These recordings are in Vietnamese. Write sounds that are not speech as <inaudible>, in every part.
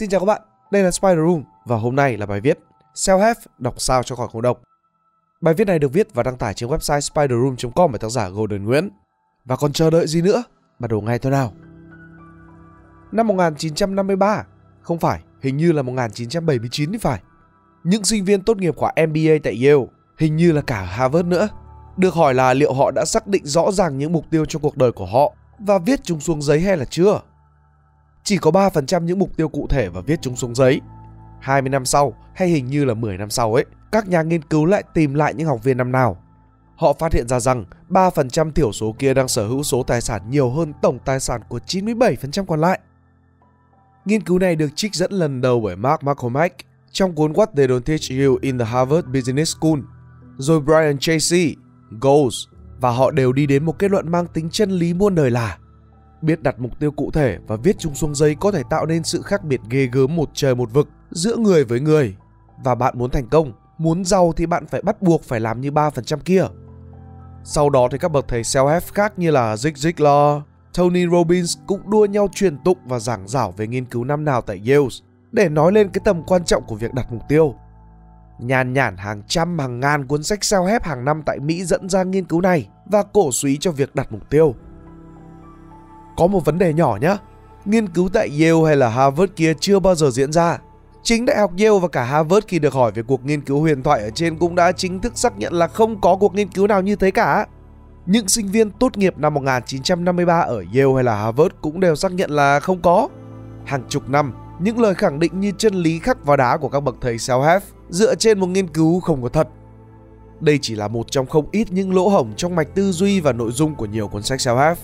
Xin chào các bạn, đây là Spider Room và hôm nay là bài viết Self-Help đọc sao cho khỏi ngộ độc. Bài viết này được viết và đăng tải trên website spiderroom.com bởi tác giả Golden Nguyễn. Và còn chờ đợi gì nữa, bắt đầu ngay thôi nào. Năm 1953, không phải, hình như là 1979 thì phải. Những sinh viên tốt nghiệp khóa MBA tại Yale, hình như là cả Harvard nữa, được hỏi là liệu họ đã xác định rõ ràng những mục tiêu cho cuộc đời của họ và viết chúng xuống giấy hay là chưa. Chỉ có 3% những mục tiêu cụ thể và viết chúng xuống giấy. 20 năm sau hay hình như là 10 năm sau ấy, các nhà nghiên cứu lại tìm lại những học viên năm nào. Họ phát hiện ra rằng 3% thiểu số kia đang sở hữu số tài sản nhiều hơn tổng tài sản của 97% còn lại. Nghiên cứu này được trích dẫn lần đầu bởi Mark McCormack trong cuốn What They Don't Teach You in the Harvard Business School, rồi Brian Tracy, Goals và họ đều đi đến một kết luận mang tính chân lý muôn đời là biết đặt mục tiêu cụ thể và viết chúng xuống giấy có thể tạo nên sự khác biệt ghê gớm một trời một vực giữa người với người. Và bạn muốn thành công, muốn giàu thì bạn phải bắt buộc phải làm như 3% kia. Sau đó thì các bậc thầy self-help khác như là Zig Ziglar, Tony Robbins cũng đua nhau truyền tụng và giảng dảo về nghiên cứu năm nào tại Yale để nói lên cái tầm quan trọng của việc đặt mục tiêu. Nhàn nhản hàng trăm hàng ngàn cuốn sách self-help hàng năm tại Mỹ dẫn ra nghiên cứu này và cổ suý cho việc đặt mục tiêu. Có một vấn đề nhỏ nhé, nghiên cứu tại Yale hay là Harvard kia chưa bao giờ diễn ra. Chính Đại học Yale và cả Harvard khi được hỏi về cuộc nghiên cứu huyền thoại ở trên cũng đã chính thức xác nhận là không có cuộc nghiên cứu nào như thế cả. Những sinh viên tốt nghiệp năm 1953 ở Yale hay là Harvard cũng đều xác nhận là không có. Hàng chục năm, những lời khẳng định như chân lý khắc vào đá của các bậc thầy self-help dựa trên một nghiên cứu không có thật. Đây chỉ là một trong không ít những lỗ hổng trong mạch tư duy và nội dung của nhiều cuốn sách self-help.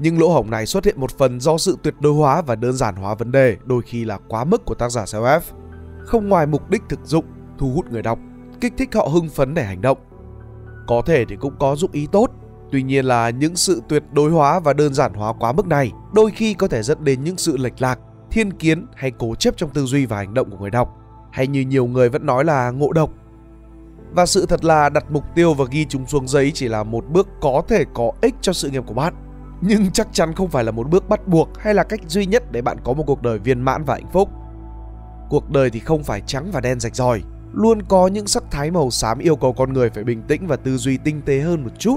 Nhưng lỗ hổng này xuất hiện một phần do sự tuyệt đối hóa và đơn giản hóa vấn đề đôi khi là quá mức của tác giả self Không ngoài mục đích thực dụng, thu hút người đọc, kích thích họ hưng phấn để hành động. Có thể thì cũng có dụng ý tốt, tuy nhiên là những sự tuyệt đối hóa và đơn giản hóa quá mức này đôi khi có thể dẫn đến những sự lệch lạc, thiên kiến hay cố chấp trong tư duy và hành động của người đọc, hay như nhiều người vẫn nói là ngộ độc. Và sự thật là đặt mục tiêu và ghi chúng xuống giấy chỉ là một bước có thể có ích cho sự nghiệp của bạn nhưng chắc chắn không phải là một bước bắt buộc hay là cách duy nhất để bạn có một cuộc đời viên mãn và hạnh phúc. Cuộc đời thì không phải trắng và đen rạch ròi, luôn có những sắc thái màu xám yêu cầu con người phải bình tĩnh và tư duy tinh tế hơn một chút.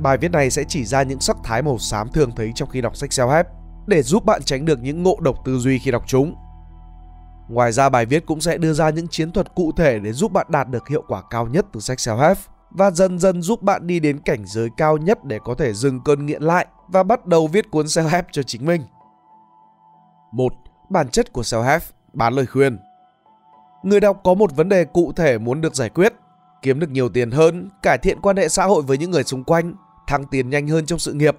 Bài viết này sẽ chỉ ra những sắc thái màu xám thường thấy trong khi đọc sách self-help để giúp bạn tránh được những ngộ độc tư duy khi đọc chúng. Ngoài ra bài viết cũng sẽ đưa ra những chiến thuật cụ thể để giúp bạn đạt được hiệu quả cao nhất từ sách self-help và dần dần giúp bạn đi đến cảnh giới cao nhất để có thể dừng cơn nghiện lại và bắt đầu viết cuốn self-help cho chính mình. 1. Bản chất của self-help, bán lời khuyên. Người đọc có một vấn đề cụ thể muốn được giải quyết, kiếm được nhiều tiền hơn, cải thiện quan hệ xã hội với những người xung quanh, thăng tiền nhanh hơn trong sự nghiệp.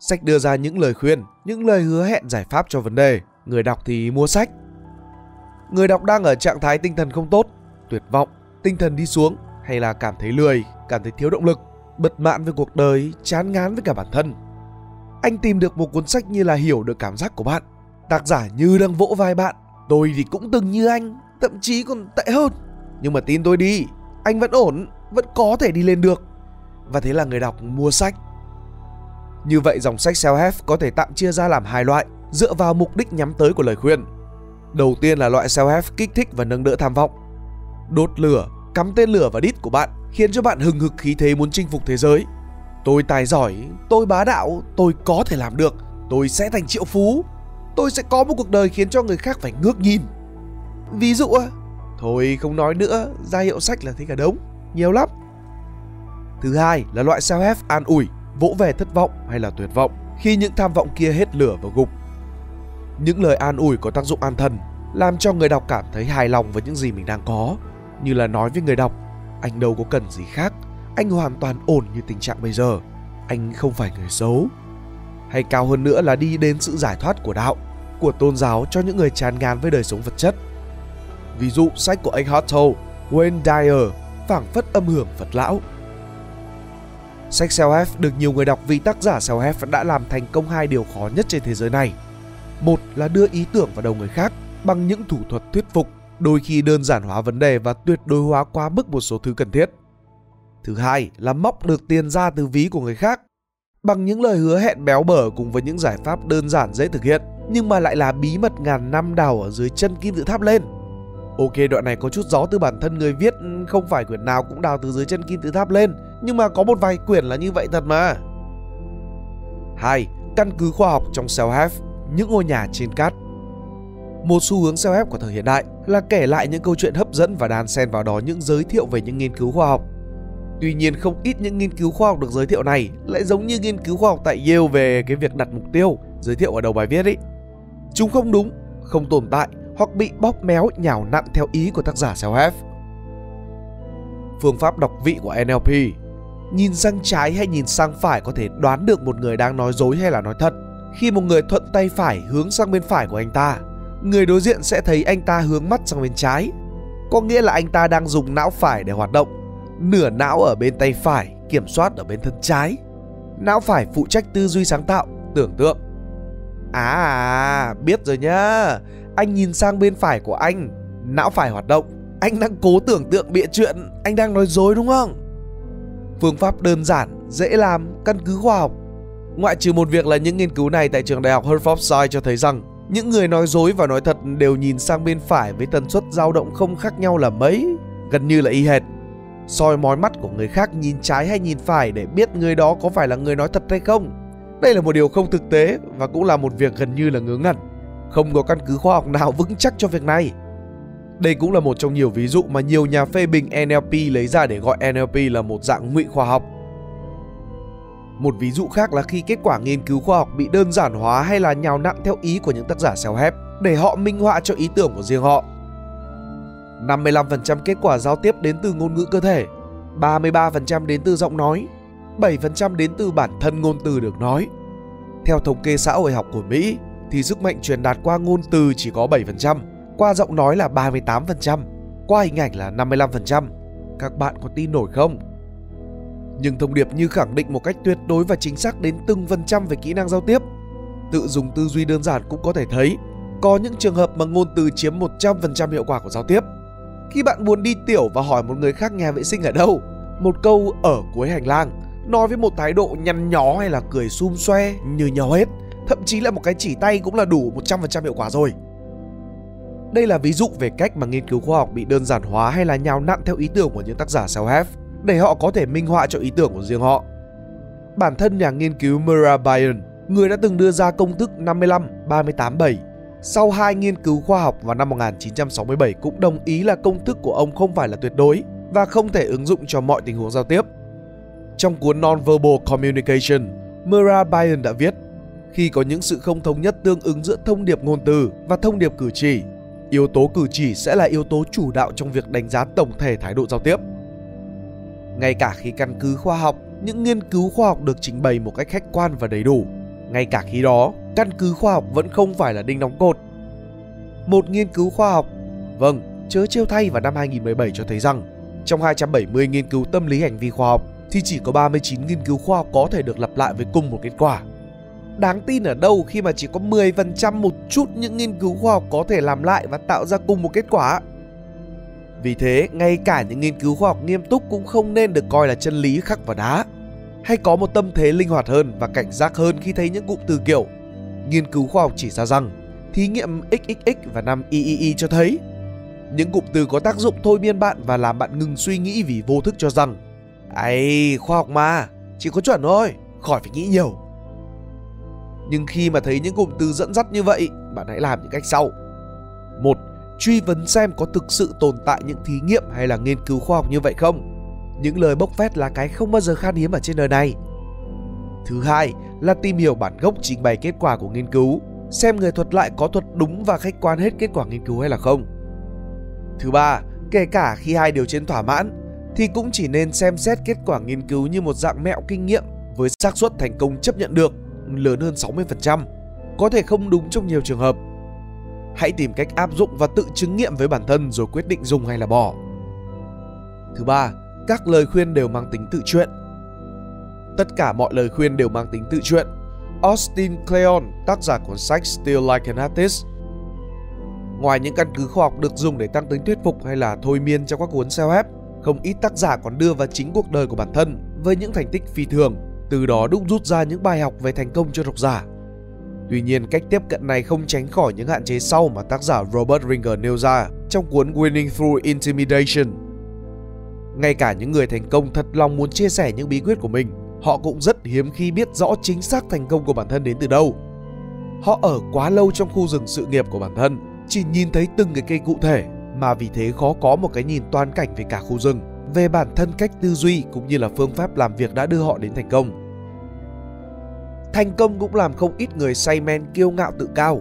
Sách đưa ra những lời khuyên, những lời hứa hẹn giải pháp cho vấn đề, người đọc thì mua sách. Người đọc đang ở trạng thái tinh thần không tốt, tuyệt vọng, tinh thần đi xuống hay là cảm thấy lười, cảm thấy thiếu động lực, bật mãn với cuộc đời, chán ngán với cả bản thân. Anh tìm được một cuốn sách như là hiểu được cảm giác của bạn. Tác giả như đang vỗ vai bạn. Tôi thì cũng từng như anh, thậm chí còn tệ hơn. Nhưng mà tin tôi đi, anh vẫn ổn, vẫn có thể đi lên được. Và thế là người đọc mua sách. Như vậy dòng sách self-help có thể tạm chia ra làm hai loại, dựa vào mục đích nhắm tới của lời khuyên. Đầu tiên là loại self-help kích thích và nâng đỡ tham vọng. Đốt lửa cắm tên lửa vào đít của bạn khiến cho bạn hừng hực khí thế muốn chinh phục thế giới. Tôi tài giỏi, tôi bá đạo, tôi có thể làm được, tôi sẽ thành triệu phú. Tôi sẽ có một cuộc đời khiến cho người khác phải ngước nhìn. Ví dụ thôi không nói nữa, ra hiệu sách là thấy cả đống, nhiều lắm. Thứ hai là loại self-help an ủi, vỗ về thất vọng hay là tuyệt vọng khi những tham vọng kia hết lửa và gục. Những lời an ủi có tác dụng an thần, làm cho người đọc cảm thấy hài lòng với những gì mình đang có như là nói với người đọc, anh đâu có cần gì khác, anh hoàn toàn ổn như tình trạng bây giờ, anh không phải người xấu. Hay cao hơn nữa là đi đến sự giải thoát của đạo, của tôn giáo cho những người chán ngán với đời sống vật chất. Ví dụ, sách của Eckhart Tolle, Wayne Dyer, phảng phất âm hưởng Phật lão. Sách self-help được nhiều người đọc vì tác giả self-help đã làm thành công hai điều khó nhất trên thế giới này. Một là đưa ý tưởng vào đầu người khác bằng những thủ thuật thuyết phục đôi khi đơn giản hóa vấn đề và tuyệt đối hóa quá mức một số thứ cần thiết. Thứ hai là móc được tiền ra từ ví của người khác bằng những lời hứa hẹn béo bở cùng với những giải pháp đơn giản dễ thực hiện nhưng mà lại là bí mật ngàn năm đào ở dưới chân kim tự tháp lên. Ok đoạn này có chút gió từ bản thân người viết không phải quyển nào cũng đào từ dưới chân kim tự tháp lên nhưng mà có một vài quyển là như vậy thật mà. 2. Căn cứ khoa học trong self-help, những ngôi nhà trên cát. Một xu hướng self-help của thời hiện đại là kể lại những câu chuyện hấp dẫn và đan xen vào đó những giới thiệu về những nghiên cứu khoa học. Tuy nhiên không ít những nghiên cứu khoa học được giới thiệu này lại giống như nghiên cứu khoa học tại Yale về cái việc đặt mục tiêu giới thiệu ở đầu bài viết ấy. Chúng không đúng, không tồn tại hoặc bị bóp méo nhào nặn theo ý của tác giả self-help. Phương pháp đọc vị của NLP Nhìn sang trái hay nhìn sang phải có thể đoán được một người đang nói dối hay là nói thật. Khi một người thuận tay phải hướng sang bên phải của anh ta, người đối diện sẽ thấy anh ta hướng mắt sang bên trái. Có nghĩa là anh ta đang dùng não phải để hoạt động. Nửa não ở bên tay phải, kiểm soát ở bên thân trái. Não phải phụ trách tư duy sáng tạo, tưởng tượng. À, biết rồi nhá. Anh nhìn sang bên phải của anh, não phải hoạt động. Anh đang cố tưởng tượng bịa chuyện, anh đang nói dối đúng không? Phương pháp đơn giản, dễ làm, căn cứ khoa học. Ngoại trừ một việc là những nghiên cứu này tại trường đại học Hertfordshire cho thấy rằng những người nói dối và nói thật đều nhìn sang bên phải với tần suất dao động không khác nhau là mấy, gần như là y hệt. soi mói mắt của người khác nhìn trái hay nhìn phải để biết người đó có phải là người nói thật hay không. Đây là một điều không thực tế và cũng là một việc gần như là ngớ ngẩn. Không có căn cứ khoa học nào <laughs> vững chắc cho việc này. Đây cũng là một trong nhiều ví dụ mà nhiều nhà phê bình NLP lấy ra để gọi NLP là một dạng ngụy khoa học. Một ví dụ khác là khi kết quả nghiên cứu khoa học bị đơn giản hóa hay là nhào nặn theo ý của những tác giả self-help để họ minh họa cho ý tưởng của riêng họ. 55% kết quả giao tiếp đến từ ngôn ngữ cơ thể, 33% đến từ giọng nói, 7% đến từ bản thân ngôn từ được nói. Theo thống kê xã hội học của Mỹ, thì sức mạnh truyền đạt qua ngôn từ chỉ có 7%, qua giọng nói là 38%, qua hình ảnh là 55%. Các bạn có tin nổi không? Nhưng thông điệp như khẳng định một cách tuyệt đối và chính xác đến từng phần trăm về kỹ năng giao tiếp. Tự dùng tư duy đơn giản cũng có thể thấy có những trường hợp mà ngôn từ chiếm 100% hiệu quả của giao tiếp. Khi bạn muốn đi tiểu và hỏi một người khác nhà vệ sinh ở đâu, một câu ở cuối hành lang, nói với một thái độ nhăn nhó hay là cười xum xoe như nhau hết, thậm chí là một cái chỉ tay cũng là đủ 100% hiệu quả rồi. Đây là ví dụ về cách mà nghiên cứu khoa học bị đơn giản hóa hay là nhào nặn theo ý tưởng của những tác giả self-help để họ có thể minh họa cho ý tưởng của riêng họ. Bản thân nhà nghiên cứu Murray Bryan, người đã từng đưa ra công thức 55 38 7 sau hai nghiên cứu khoa học vào năm 1967 cũng đồng ý là công thức của ông không phải là tuyệt đối và không thể ứng dụng cho mọi tình huống giao tiếp. Trong cuốn Nonverbal Communication, Murray Bryan đã viết khi có những sự không thống nhất tương ứng giữa thông điệp ngôn từ và thông điệp cử chỉ Yếu tố cử chỉ sẽ là yếu tố chủ đạo trong việc đánh giá tổng thể thái độ giao tiếp. Ngay cả khi căn cứ khoa học, những nghiên cứu khoa học được trình bày một cách khách quan và đầy đủ, ngay cả khi đó, căn cứ khoa học vẫn không phải là đinh đóng cột. Một nghiên cứu khoa học, vâng, chớ trêu thay vào năm 2017 cho thấy rằng trong 270 nghiên cứu tâm lý hành vi khoa học thì chỉ có 39 nghiên cứu khoa học có thể được lặp lại với cùng một kết quả đáng tin ở đâu khi mà chỉ có 10% một chút những nghiên cứu khoa học có thể làm lại và tạo ra cùng một kết quả. Vì thế, ngay cả những nghiên cứu khoa học nghiêm túc cũng không nên được coi là chân lý khắc vào đá. Hay có một tâm thế linh hoạt hơn và cảnh giác hơn khi thấy những cụm từ kiểu Nghiên cứu khoa học chỉ ra rằng thí nghiệm XXX và 5 III cho thấy những cụm từ có tác dụng thôi miên bạn và làm bạn ngừng suy nghĩ vì vô thức cho rằng ấy khoa học mà, chỉ có chuẩn thôi, khỏi phải nghĩ nhiều. Nhưng khi mà thấy những cụm từ dẫn dắt như vậy, bạn hãy làm những cách sau. một Truy vấn xem có thực sự tồn tại những thí nghiệm hay là nghiên cứu khoa học như vậy không. Những lời bốc phét là cái không bao giờ khan hiếm ở trên đời này. Thứ hai là tìm hiểu bản gốc trình bày kết quả của nghiên cứu, xem người thuật lại có thuật đúng và khách quan hết kết quả nghiên cứu hay là không. Thứ ba, kể cả khi hai điều trên thỏa mãn thì cũng chỉ nên xem xét kết quả nghiên cứu như một dạng mẹo kinh nghiệm với xác suất thành công chấp nhận được lớn hơn 60%, có thể không đúng trong nhiều trường hợp. Hãy tìm cách áp dụng và tự chứng nghiệm với bản thân rồi quyết định dùng hay là bỏ. Thứ ba, các lời khuyên đều mang tính tự truyện. Tất cả mọi lời khuyên đều mang tính tự truyện. Austin Kleon, tác giả cuốn sách Still Like an Artist. Ngoài những căn cứ khoa học được dùng để tăng tính thuyết phục hay là thôi miên trong các cuốn self-help, không ít tác giả còn đưa vào chính cuộc đời của bản thân với những thành tích phi thường từ đó đúc rút ra những bài học về thành công cho độc giả. Tuy nhiên, cách tiếp cận này không tránh khỏi những hạn chế sau mà tác giả Robert Ringer nêu ra trong cuốn Winning Through Intimidation. Ngay cả những người thành công thật lòng muốn chia sẻ những bí quyết của mình, họ cũng rất hiếm khi biết rõ chính xác thành công của bản thân đến từ đâu. Họ ở quá lâu trong khu rừng sự nghiệp của bản thân, chỉ nhìn thấy từng cái cây cụ thể mà vì thế khó có một cái nhìn toàn cảnh về cả khu rừng, về bản thân cách tư duy cũng như là phương pháp làm việc đã đưa họ đến thành công. Thành công cũng làm không ít người say men kiêu ngạo tự cao.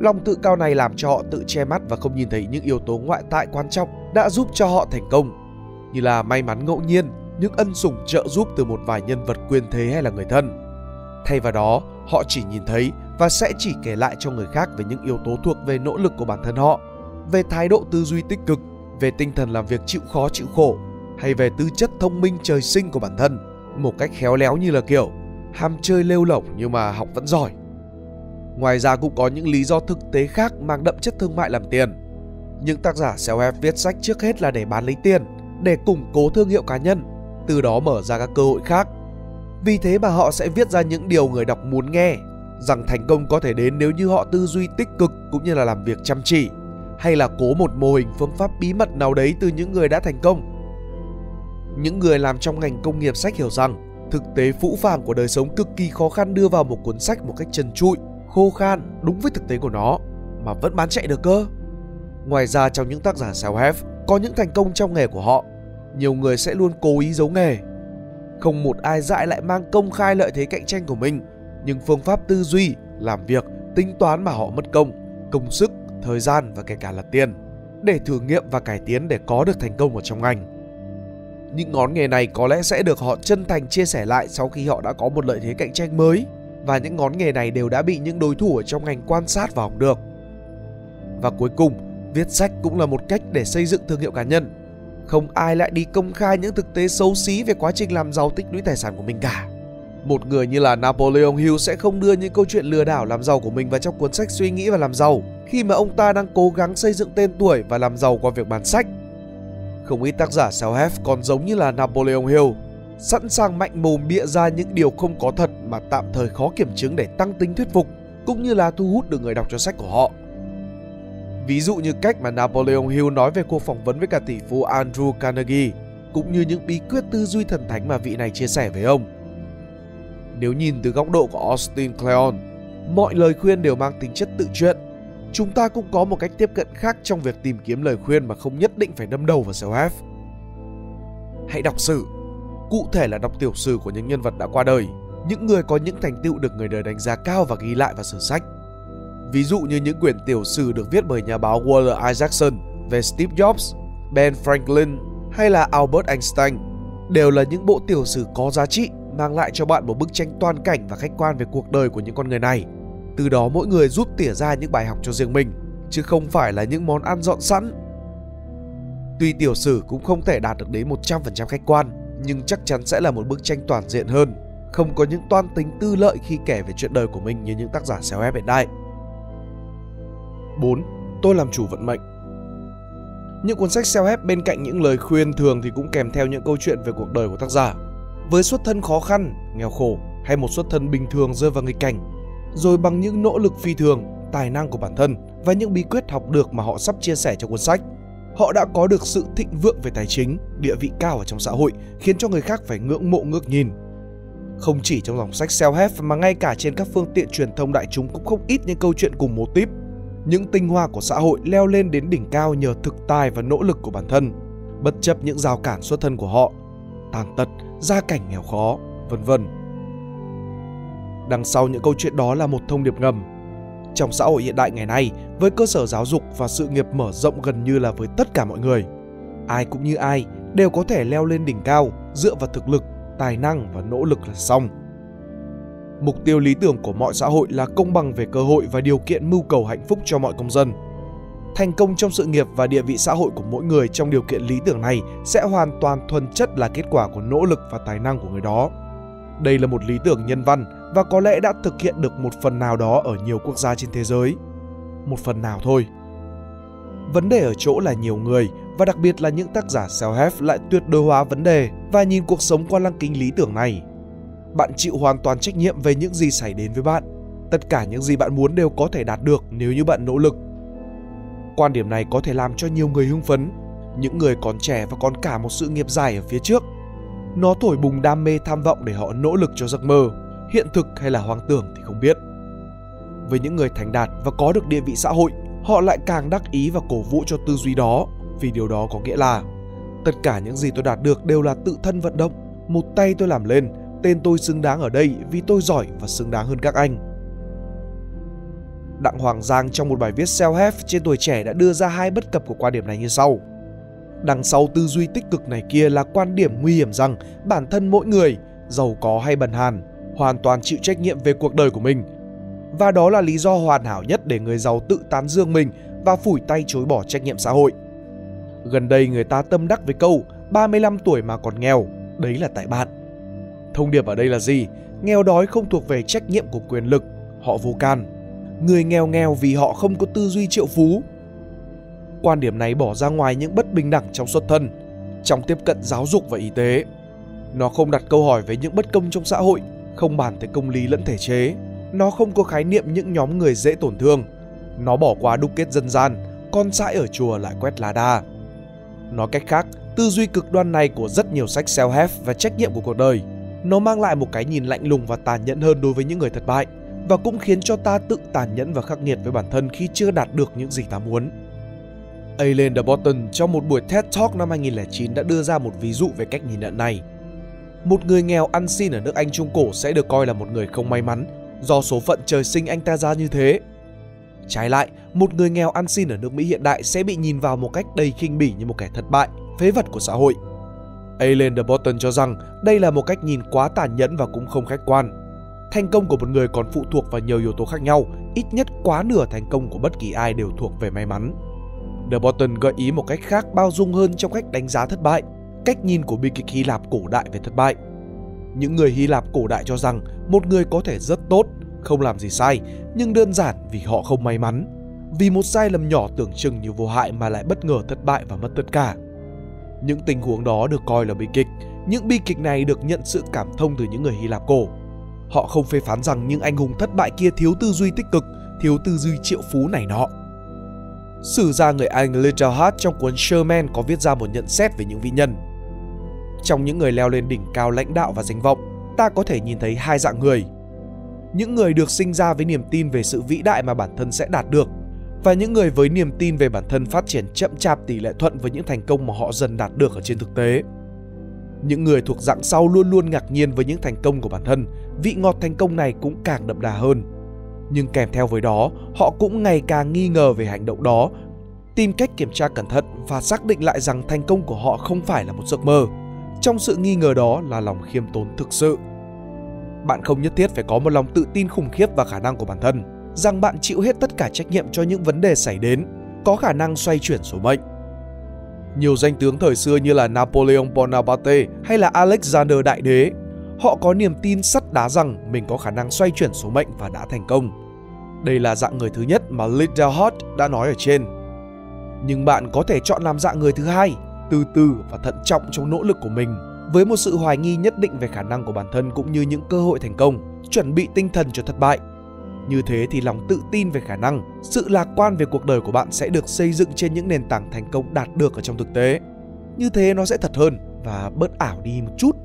Lòng tự cao này làm cho họ tự che mắt và không nhìn thấy những yếu tố ngoại tại quan trọng đã giúp cho họ thành công, như là may mắn ngẫu nhiên, những ân sủng trợ giúp từ một vài nhân vật quyền thế hay là người thân. Thay vào đó, họ chỉ nhìn thấy và sẽ chỉ kể lại cho người khác về những yếu tố thuộc về nỗ lực của bản thân họ, về thái độ tư duy tích cực, về tinh thần làm việc chịu khó chịu khổ hay về tư chất thông minh trời sinh của bản thân một cách khéo léo như là kiểu ham chơi lêu lỏng nhưng mà học vẫn giỏi. Ngoài ra cũng có những lý do thực tế khác mang đậm chất thương mại làm tiền. Những tác giả self-help viết sách trước hết là để bán lấy tiền, để củng cố thương hiệu cá nhân, từ đó mở ra các cơ hội khác. Vì thế mà họ sẽ viết ra những điều người đọc muốn nghe, rằng thành công có thể đến nếu như họ tư duy tích cực cũng như là làm việc chăm chỉ, hay là cố một mô hình phương pháp bí mật nào đấy từ những người đã thành công. Những người làm trong ngành công nghiệp sách hiểu rằng thực tế phũ phàng của đời sống cực kỳ khó khăn đưa vào một cuốn sách một cách trần trụi, khô khan, đúng với thực tế của nó mà vẫn bán chạy được cơ. Ngoài ra trong những tác giả self-help có những thành công trong nghề của họ, nhiều người sẽ luôn cố ý giấu nghề. Không một ai dại lại mang công khai lợi thế cạnh tranh của mình, nhưng phương pháp tư duy, làm việc, tính toán mà họ mất công, công sức, thời gian và kể cả là tiền để thử nghiệm và cải tiến để có được thành công ở trong ngành. Những ngón nghề này có lẽ sẽ được họ chân thành chia sẻ lại sau khi họ đã có một lợi thế cạnh tranh mới và những ngón nghề này đều đã bị những đối thủ ở trong ngành quan sát và học được. Và cuối cùng, viết sách cũng là một cách để xây dựng thương hiệu cá nhân. Không ai lại đi công khai những thực tế xấu xí về quá trình làm giàu tích lũy tài sản của mình cả. Một người như là Napoleon Hill sẽ không đưa những câu chuyện lừa đảo làm giàu của mình vào trong cuốn sách suy nghĩ và làm giàu khi mà ông ta đang cố gắng xây dựng tên tuổi và làm giàu qua việc bán sách không ít tác giả self-help còn giống như là Napoleon Hill, sẵn sàng mạnh mồm bịa ra những điều không có thật mà tạm thời khó kiểm chứng để tăng tính thuyết phục, cũng như là thu hút được người đọc cho sách của họ. Ví dụ như cách mà Napoleon Hill nói về cuộc phỏng vấn với cả tỷ phú Andrew Carnegie, cũng như những bí quyết tư duy thần thánh mà vị này chia sẻ với ông. Nếu nhìn từ góc độ của Austin Kleon, mọi lời khuyên đều mang tính chất tự truyện chúng ta cũng có một cách tiếp cận khác trong việc tìm kiếm lời khuyên mà không nhất định phải đâm đầu vào self-help. Hãy đọc sử, cụ thể là đọc tiểu sử của những nhân vật đã qua đời, những người có những thành tựu được người đời đánh giá cao và ghi lại vào sử sách. Ví dụ như những quyển tiểu sử được viết bởi nhà báo Walter Isaacson về Steve Jobs, Ben Franklin hay là Albert Einstein đều là những bộ tiểu sử có giá trị mang lại cho bạn một bức tranh toàn cảnh và khách quan về cuộc đời của những con người này từ đó mỗi người rút tỉa ra những bài học cho riêng mình, chứ không phải là những món ăn dọn sẵn. Tuy tiểu sử cũng không thể đạt được đến 100% khách quan, nhưng chắc chắn sẽ là một bức tranh toàn diện hơn, không có những toan tính tư lợi khi kể về chuyện đời của mình như những tác giả self-help hiện đại. 4. Tôi làm chủ vận mệnh Những cuốn sách self-help bên cạnh những lời khuyên thường thì cũng kèm theo những câu chuyện về cuộc đời của tác giả. Với xuất thân khó khăn, nghèo khổ hay một xuất thân bình thường rơi vào nghịch cảnh rồi bằng những nỗ lực phi thường, tài năng của bản thân và những bí quyết học được mà họ sắp chia sẻ trong cuốn sách, họ đã có được sự thịnh vượng về tài chính, địa vị cao ở trong xã hội, khiến cho người khác phải ngưỡng mộ ngước nhìn. Không chỉ trong dòng sách self-help mà ngay cả trên các phương tiện truyền thông đại chúng cũng không ít những câu chuyện cùng mô típ. Những tinh hoa của xã hội leo lên đến đỉnh cao nhờ thực tài và nỗ lực của bản thân, bất chấp những rào cản xuất thân của họ, tàn tật, gia cảnh nghèo khó, vân vân. Đằng sau những câu chuyện đó là một thông điệp ngầm. Trong xã hội hiện đại ngày nay, với cơ sở giáo dục và sự nghiệp mở rộng gần như là với tất cả mọi người, ai cũng như ai đều có thể leo lên đỉnh cao dựa vào thực lực, tài năng và nỗ lực là xong. Mục tiêu lý tưởng của mọi xã hội là công bằng về cơ hội và điều kiện mưu cầu hạnh phúc cho mọi công dân. Thành công trong sự nghiệp và địa vị xã hội của mỗi người trong điều kiện lý tưởng này sẽ hoàn toàn thuần chất là kết quả của nỗ lực và tài năng của người đó. Đây là một lý tưởng nhân văn và có lẽ đã thực hiện được một phần nào đó ở nhiều quốc gia trên thế giới. Một phần nào thôi. Vấn đề ở chỗ là nhiều người và đặc biệt là những tác giả self-help lại tuyệt đối hóa vấn đề và nhìn cuộc sống qua lăng kính lý tưởng này. Bạn chịu hoàn toàn trách nhiệm về những gì xảy đến với bạn tất cả những gì bạn muốn đều có thể đạt được nếu như bạn nỗ lực. Quan điểm này có thể làm cho nhiều người hưng phấn, những người còn trẻ và còn cả một sự nghiệp dài ở phía trước. Nó thổi bùng đam mê tham vọng để họ nỗ lực cho giấc mơ, hiện thực hay là hoang tưởng thì không biết. Với những người thành đạt và có được địa vị xã hội, họ lại càng đắc ý và cổ vũ cho tư duy đó, vì điều đó có nghĩa là tất cả những gì tôi đạt được đều là tự thân vận động, một tay tôi làm lên, tên tôi xứng đáng ở đây vì tôi giỏi và xứng đáng hơn các anh. Đặng Hoàng Giang trong một bài viết self-help trên tuổi trẻ đã đưa ra hai bất cập của quan điểm này như sau. Đằng sau tư duy tích cực này kia là quan điểm nguy hiểm rằng bản thân mỗi người, giàu có hay bần hàn, hoàn toàn chịu trách nhiệm về cuộc đời của mình. Và đó là lý do hoàn hảo nhất để người giàu tự tán dương mình và phủi tay chối bỏ trách nhiệm xã hội. Gần đây người ta tâm đắc với câu 35 tuổi mà còn nghèo, đấy là tại bạn. Thông điệp ở đây là gì? Nghèo đói không thuộc về trách nhiệm của quyền lực, họ vô can. Người nghèo nghèo vì họ không có tư duy triệu phú. Quan điểm này bỏ ra ngoài những bất bình đẳng trong xuất thân, trong tiếp cận giáo dục và y tế. Nó không đặt câu hỏi về những bất công trong xã hội, không bàn tới công lý lẫn thể chế. Nó không có khái niệm những nhóm người dễ tổn thương. Nó bỏ qua đúc kết dân gian, con sãi ở chùa lại quét lá đa. Nói cách khác, tư duy cực đoan này của rất nhiều sách self-help và trách nhiệm của cuộc đời nó mang lại một cái nhìn lạnh lùng và tàn nhẫn hơn đối với những người thất bại và cũng khiến cho ta tự tàn nhẫn và khắc nghiệt với bản thân khi chưa đạt được những gì ta muốn. Aileen de Botton trong một buổi TED Talk năm 2009 đã đưa ra một ví dụ về cách nhìn nhận này. Một người nghèo ăn xin ở nước Anh Trung Cổ sẽ được coi là một người không may mắn do số phận trời sinh anh ta ra như thế. Trái lại, một người nghèo ăn xin ở nước Mỹ hiện đại sẽ bị nhìn vào một cách đầy khinh bỉ như một kẻ thất bại, phế vật của xã hội – Alan de Botton cho rằng đây là một cách nhìn quá tàn nhẫn và cũng không khách quan. Thành công của một người còn phụ thuộc vào nhiều yếu tố khác nhau, ít nhất quá nửa thành công của bất kỳ ai đều thuộc về may mắn. De Botton gợi ý một cách khác bao dung hơn trong cách đánh giá thất bại, cách nhìn của bi kịch Hy Lạp cổ đại về thất bại. Những người Hy Lạp cổ đại cho rằng một người có thể rất tốt, không làm gì sai, nhưng đơn giản vì họ không may mắn. Vì một sai lầm nhỏ tưởng chừng như vô hại mà lại bất ngờ thất bại và mất tất cả. Những tình huống đó được coi là bi kịch. Những bi kịch này được nhận sự cảm thông từ những người Hy Lạp cổ. Họ không phê phán rằng những anh hùng thất bại kia thiếu tư duy tích cực, thiếu tư duy triệu phú này nọ. Sử gia người Anh Little Hart trong cuốn Sherman có viết ra một nhận xét về những vị nhân. Trong những người leo lên đỉnh cao lãnh đạo và danh vọng, ta có thể nhìn thấy hai dạng người. Những người được sinh ra với niềm tin về sự vĩ đại mà bản thân sẽ đạt được và những người với niềm tin về bản thân phát triển chậm chạp tỷ lệ thuận với những thành công mà họ dần đạt được ở trên thực tế. Những người thuộc dạng sau luôn luôn ngạc nhiên với những thành công của bản thân, vị ngọt thành công này cũng càng đậm đà hơn. Nhưng kèm theo với đó, họ cũng ngày càng nghi ngờ về hành động đó, tìm cách kiểm tra cẩn thận và xác định lại rằng thành công của họ không phải là một giấc mơ. Trong sự nghi ngờ đó là lòng khiêm tốn thực sự. Bạn không nhất thiết phải có một lòng tự tin khủng khiếp và khả năng của bản thân, rằng bạn chịu hết tất cả trách nhiệm cho những vấn đề xảy đến, có khả năng xoay chuyển số mệnh. Nhiều danh tướng thời xưa như là Napoleon Bonaparte hay là Alexander Đại Đế, họ có niềm tin sắt đá rằng mình có khả năng xoay chuyển số mệnh và đã thành công. Đây là dạng người thứ nhất mà Liddell đã nói ở trên. Nhưng bạn có thể chọn làm dạng người thứ hai, từ từ và thận trọng trong nỗ lực của mình, với một sự hoài nghi nhất định về khả năng của bản thân cũng như những cơ hội thành công, chuẩn bị tinh thần cho thất bại như thế thì lòng tự tin về khả năng, sự lạc quan về cuộc đời của bạn sẽ được xây dựng trên những nền tảng thành công đạt được ở trong thực tế. Như thế nó sẽ thật hơn và bớt ảo đi một chút.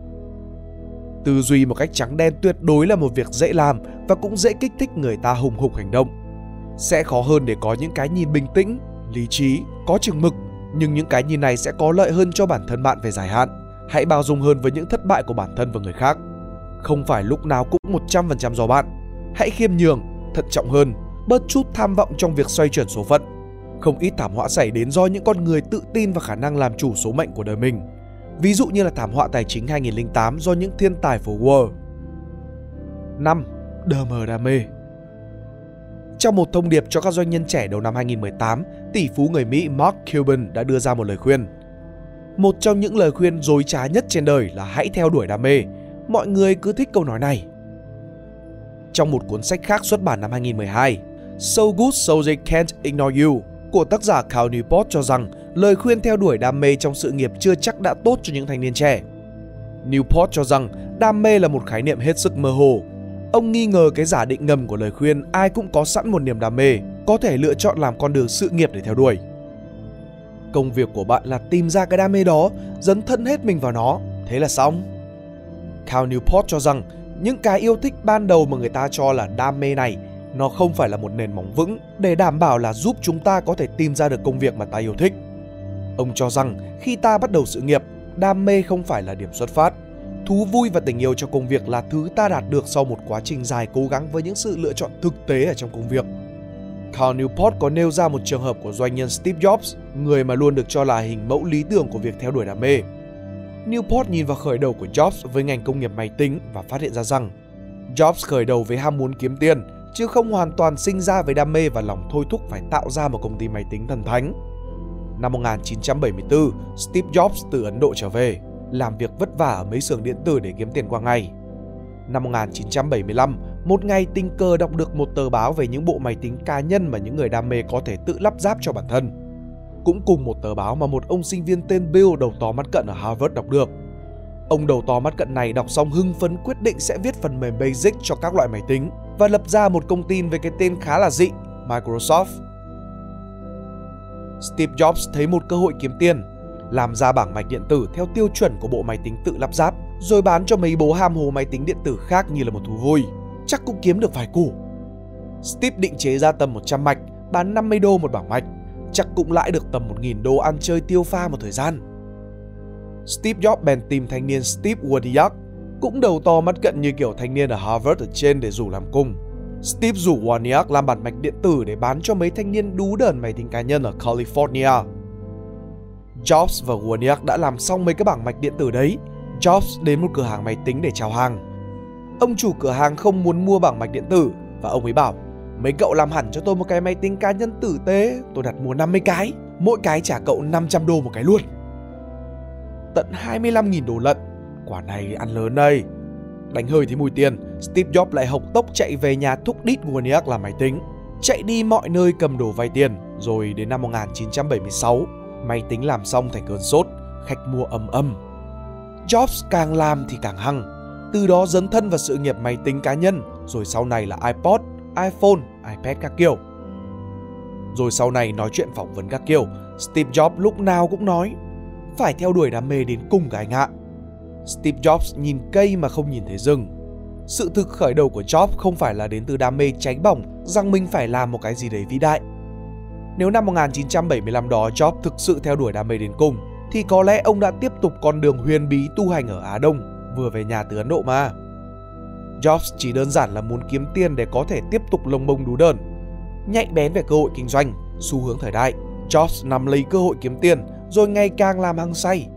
Tư duy một cách trắng đen tuyệt đối là một việc dễ làm và cũng dễ kích thích người ta hùng hục hành động. Sẽ khó hơn để có những cái nhìn bình tĩnh, lý trí, có chừng mực, nhưng những cái nhìn này sẽ có lợi hơn cho bản thân bạn về dài hạn. Hãy bao dung hơn với những thất bại của bản thân và người khác. Không phải lúc nào cũng 100% do bạn, hãy khiêm nhường, thận trọng hơn, bớt chút tham vọng trong việc xoay chuyển số phận. Không ít thảm họa xảy đến do những con người tự tin và khả năng làm chủ số mệnh của đời mình. Ví dụ như là thảm họa tài chính 2008 do những thiên tài phố Wall. 5. Đờ mờ đam mê trong một thông điệp cho các doanh nhân trẻ đầu năm 2018, tỷ phú người Mỹ Mark Cuban đã đưa ra một lời khuyên. Một trong những lời khuyên dối trá nhất trên đời là hãy theo đuổi đam mê. Mọi người cứ thích câu nói này. Trong một cuốn sách khác xuất bản năm 2012, So Good So They Can't Ignore You của tác giả Cal Newport cho rằng lời khuyên theo đuổi đam mê trong sự nghiệp chưa chắc đã tốt cho những thanh niên trẻ. Newport cho rằng đam mê là một khái niệm hết sức mơ hồ. Ông nghi ngờ cái giả định ngầm của lời khuyên ai cũng có sẵn một niềm đam mê, có thể lựa chọn làm con đường sự nghiệp để theo đuổi. Công việc của bạn là tìm ra cái đam mê đó, dấn thân hết mình vào nó, thế là xong. Cal Newport cho rằng những cái yêu thích ban đầu mà người ta cho là đam mê này nó không phải là một nền móng vững để đảm bảo là giúp chúng ta có thể tìm ra được công việc mà ta yêu thích. Ông cho rằng khi ta bắt đầu sự nghiệp, đam mê không phải là điểm xuất phát. Thú vui và tình yêu cho công việc là thứ ta đạt được sau một quá trình dài cố gắng với những sự lựa chọn thực tế ở trong công việc. Carl Newport có nêu ra một trường hợp của doanh nhân Steve Jobs, người mà luôn được cho là hình mẫu lý tưởng của việc theo đuổi đam mê. Newport nhìn vào khởi đầu của Jobs với ngành công nghiệp máy tính và phát hiện ra rằng Jobs khởi đầu với ham muốn kiếm tiền, chứ không hoàn toàn sinh ra với đam mê và lòng thôi thúc phải tạo ra một công ty máy tính thần thánh. Năm 1974, Steve Jobs từ Ấn Độ trở về, làm việc vất vả ở mấy xưởng điện tử để kiếm tiền qua ngày. Năm 1975, một ngày tình cờ đọc được một tờ báo về những bộ máy tính cá nhân mà những người đam mê có thể tự lắp ráp cho bản thân. Cũng cùng một tờ báo mà một ông sinh viên tên Bill đầu to mắt cận ở Harvard đọc được. Ông đầu to mắt cận này đọc xong hưng phấn quyết định sẽ viết phần mềm Basic cho các loại máy tính và lập ra một công ty với cái tên khá là dị, Microsoft. Steve Jobs thấy một cơ hội kiếm tiền, làm ra bảng mạch điện tử theo tiêu chuẩn của bộ máy tính tự lắp ráp, rồi bán cho mấy bố ham hồ máy tính điện tử khác như là một thú vui. Chắc cũng kiếm được vài củ. Steve định chế ra tầm 100 mạch, bán 50 đô một bảng mạch, chắc cũng lãi được tầm 1.000 đô ăn chơi tiêu pha một thời gian. Steve Jobs bèn tìm thanh niên Steve Wozniak, cũng đầu to mắt cận như kiểu thanh niên ở Harvard ở trên để rủ làm cùng. Steve rủ Wozniak làm bản mạch điện tử để bán cho mấy thanh niên đú đờn máy tính cá nhân ở California. Jobs và Wozniak đã làm xong mấy cái bảng mạch điện tử đấy. Jobs đến một cửa hàng máy tính để chào hàng. Ông chủ cửa hàng không muốn mua bảng mạch điện tử và ông ấy bảo Mấy cậu làm hẳn cho tôi một cái máy tính cá nhân tử tế, tôi đặt mua 50 cái, mỗi cái trả cậu 500 đô một cái luôn. Tận 25.000 đô lận, quả này ăn lớn đây. Đánh hơi thấy mùi tiền, Steve Jobs lại hộc tốc chạy về nhà thúc đít Wozniak làm máy tính. Chạy đi mọi nơi cầm đồ vay tiền, rồi đến năm 1976, máy tính làm xong thành cơn sốt, khách mua ầm ầm. Jobs càng làm thì càng hăng, từ đó dấn thân vào sự nghiệp máy tính cá nhân, rồi sau này là iPod, iPhone, iPad các kiểu. Rồi sau này nói chuyện phỏng vấn các kiểu, Steve Jobs lúc nào cũng nói phải theo đuổi đam mê đến cùng cái anh ạ. Steve Jobs nhìn cây mà không nhìn thấy rừng. Sự thực khởi đầu của Jobs không phải là đến từ đam mê cháy bỏng rằng mình phải làm một cái gì đấy vĩ đại. Nếu năm 1975 đó Jobs thực sự theo đuổi đam mê đến cùng, thì có lẽ ông đã tiếp tục con đường huyền bí tu hành ở Á Đông, vừa về nhà từ Ấn Độ mà. Jobs chỉ đơn giản là muốn kiếm tiền để có thể tiếp tục lông bông đú đơn. Nhạy bén về cơ hội kinh doanh, xu hướng thời đại, Jobs nắm lấy cơ hội kiếm tiền rồi ngày càng làm hăng say.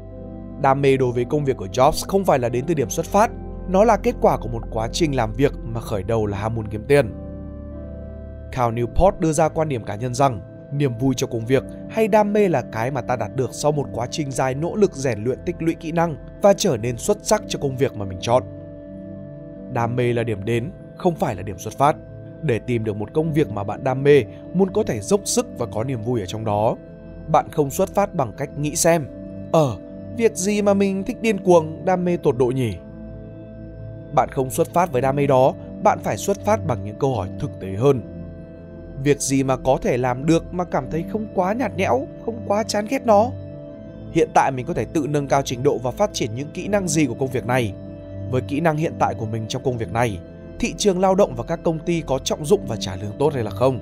Đam mê đối với công việc của Jobs không phải là đến từ điểm xuất phát, nó là kết quả của một quá trình làm việc mà khởi đầu là ham muốn kiếm tiền. Cal Newport đưa ra quan điểm cá nhân rằng niềm vui cho công việc hay đam mê là cái mà ta đạt được sau một quá trình dài nỗ lực rèn luyện tích lũy kỹ năng và trở nên xuất sắc cho công việc mà mình chọn. Đam mê là điểm đến, không phải là điểm xuất phát. Để tìm được một công việc mà bạn đam mê, muốn có thể dốc sức và có niềm vui ở trong đó. Bạn không xuất phát bằng cách nghĩ xem, ờ, việc gì mà mình thích điên cuồng, đam mê tột độ nhỉ? Bạn không xuất phát với đam mê đó, bạn phải xuất phát bằng những câu hỏi thực tế hơn. Việc gì mà có thể làm được mà cảm thấy không quá nhạt nhẽo, không quá chán ghét nó? Hiện tại mình có thể tự nâng cao trình độ và phát triển những kỹ năng gì của công việc này? Với kỹ năng hiện tại của mình trong công việc này, thị trường lao động và các công ty có trọng dụng và trả lương tốt hay là không?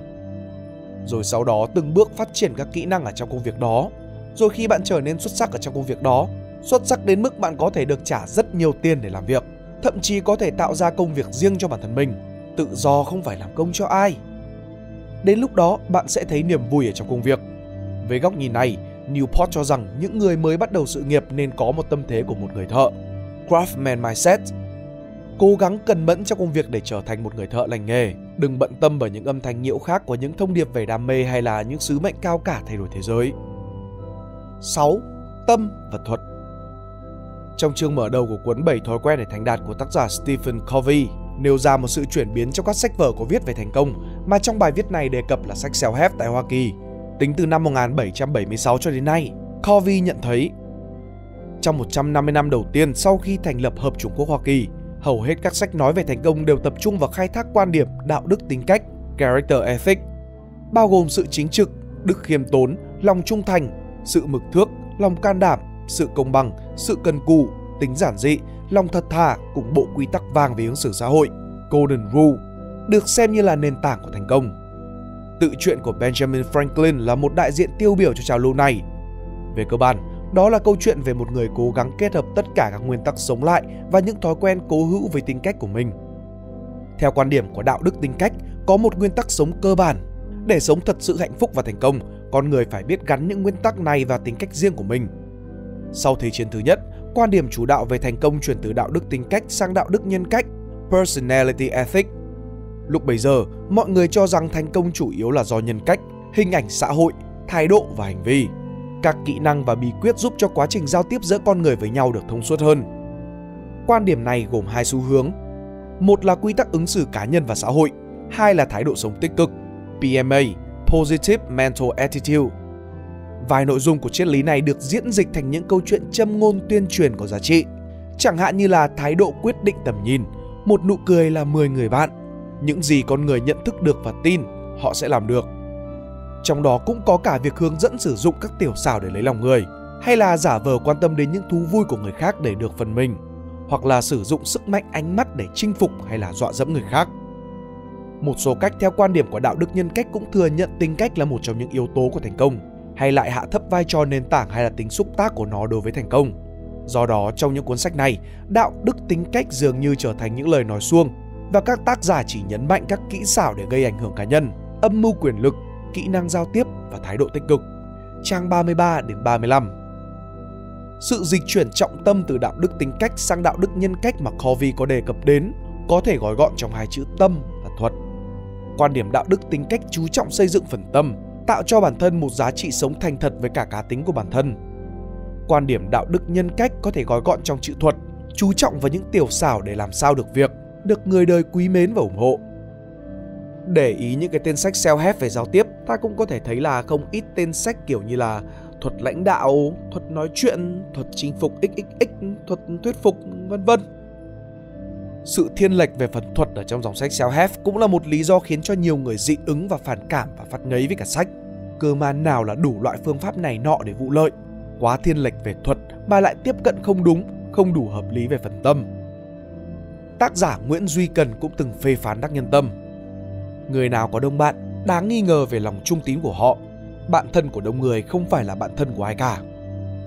Rồi sau đó từng bước phát triển các kỹ năng ở trong công việc đó. Rồi khi bạn trở nên xuất sắc ở trong công việc đó, xuất sắc đến mức bạn có thể được trả rất nhiều tiền để làm việc, thậm chí có thể tạo ra công việc riêng cho bản thân mình, tự do không phải làm công cho ai. Đến lúc đó, bạn sẽ thấy niềm vui ở trong công việc. Với góc nhìn này, Newport cho rằng những người mới bắt đầu sự nghiệp nên có một tâm thế của một người thợ, craftsman mindset. Cố gắng cần mẫn trong công việc để trở thành một người thợ lành nghề. Đừng bận tâm bởi những âm thanh nhiễu khác của những thông điệp về đam mê hay là những sứ mệnh cao cả thay đổi thế giới. 6. Tâm và thuật Trong chương mở đầu của cuốn 7 thói quen để thành đạt của tác giả Stephen Covey nêu ra một sự chuyển biến trong các sách vở có viết về thành công mà trong bài viết này đề cập là sách self-help tại Hoa Kỳ. Tính từ năm 1776 cho đến nay, Covey nhận thấy trong 150 năm đầu tiên sau khi thành lập Hợp Chủng Quốc Hoa Kỳ, hầu hết các sách nói về thành công đều tập trung vào khai thác quan điểm đạo đức tính cách, character ethic, bao gồm sự chính trực, đức khiêm tốn, lòng trung thành, sự mực thước, lòng can đảm, sự công bằng, sự cần cù, tính giản dị, lòng thật thà cùng bộ quy tắc vàng về ứng xử xã hội, Golden Rule, được xem như là nền tảng của thành công. Tự truyện của Benjamin Franklin là một đại diện tiêu biểu cho trào lưu này. Về cơ bản, đó là câu chuyện về một người cố gắng kết hợp tất cả các nguyên tắc sống lại và những thói quen cố hữu với tính cách của mình. Theo quan điểm của đạo đức tính cách, có một nguyên tắc sống cơ bản. Để sống thật sự hạnh phúc và thành công, con người phải biết gắn những nguyên tắc này vào tính cách riêng của mình. Sau Thế chiến thứ nhất, quan điểm chủ đạo về thành công chuyển từ đạo đức tính cách sang đạo đức nhân cách, personality ethic. Lúc bấy giờ, mọi người cho rằng thành công chủ yếu là do nhân cách, hình ảnh xã hội, thái độ và hành vi. Các kỹ năng và bí quyết giúp cho quá trình giao tiếp giữa con người với nhau được thông suốt hơn. Quan điểm này gồm hai xu hướng. Một là quy tắc ứng xử cá nhân và xã hội, hai là thái độ sống tích cực, PMA, Positive Mental Attitude. Vài nội dung của triết lý này được diễn dịch thành những câu chuyện châm ngôn tuyên truyền có giá trị, chẳng hạn như là thái độ quyết định tầm nhìn, một nụ cười là 10 người bạn. Những gì con người nhận thức được và tin, họ sẽ làm được. Trong đó cũng có cả việc hướng dẫn sử dụng các tiểu xảo để lấy lòng người, hay là giả vờ quan tâm đến những thú vui của người khác để được phần mình, hoặc là sử dụng sức mạnh ánh mắt để chinh phục hay là dọa dẫm người khác. Một số cách theo quan điểm của đạo đức nhân cách cũng thừa nhận tính cách là một trong những yếu tố của thành công, hay lại hạ thấp vai trò nền tảng hay là tính xúc tác của nó đối với thành công. Do đó, trong những cuốn sách này, đạo đức tính cách dường như trở thành những lời nói suông và các tác giả chỉ nhấn mạnh các kỹ xảo để gây ảnh hưởng cá nhân, âm mưu quyền lực, kỹ năng giao tiếp và thái độ tích cực. Trang 33 đến 35 Sự dịch chuyển trọng tâm từ đạo đức tính cách sang đạo đức nhân cách mà Covey có đề cập đến có thể gói gọn trong hai chữ tâm và thuật. Quan điểm đạo đức tính cách chú trọng xây dựng phần tâm, tạo cho bản thân một giá trị sống thành thật với cả cá tính của bản thân. Quan điểm đạo đức nhân cách có thể gói gọn trong chữ thuật, chú trọng vào những tiểu xảo để làm sao được việc, được người đời quý mến và ủng hộ. Để ý những cái tên sách self-help về giao tiếp, ta cũng có thể thấy là không ít tên sách kiểu như là thuật lãnh đạo, thuật nói chuyện, thuật chinh phục XXX, thuật thuyết phục, vân vân. Sự thiên lệch về phần thuật ở trong dòng sách self-help cũng là một lý do khiến cho nhiều người dị ứng và phản cảm và phát ngấy với cả sách. Cơ mà nào là đủ loại phương pháp này nọ để vụ lợi. Quá thiên lệch về thuật mà lại tiếp cận không đúng, không đủ hợp lý về phần tâm. Tác giả Nguyễn Duy Cần cũng từng phê phán đắc nhân tâm. Người nào có đông bạn, đáng nghi ngờ về lòng trung tín của họ. Bạn thân của đông người không phải là bạn thân của ai cả.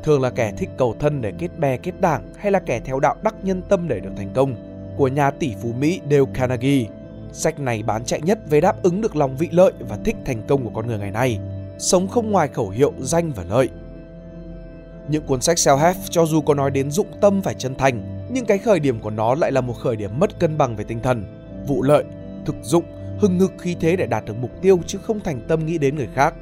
Thường là kẻ thích cầu thân để kết bè kết đảng hay là kẻ theo đạo đắc nhân tâm để được thành công của nhà tỷ phú Mỹ Dale Carnegie. Sách này bán chạy nhất về đáp ứng được lòng vị lợi và thích thành công của con người ngày nay, sống không ngoài khẩu hiệu danh và lợi. Những cuốn sách self-help cho dù có nói đến dụng tâm phải chân thành, nhưng cái khởi điểm của nó lại là một khởi điểm mất cân bằng về tinh thần, vụ lợi, thực dụng, hừng hực khí thế để đạt được mục tiêu chứ không thành tâm nghĩ đến người khác.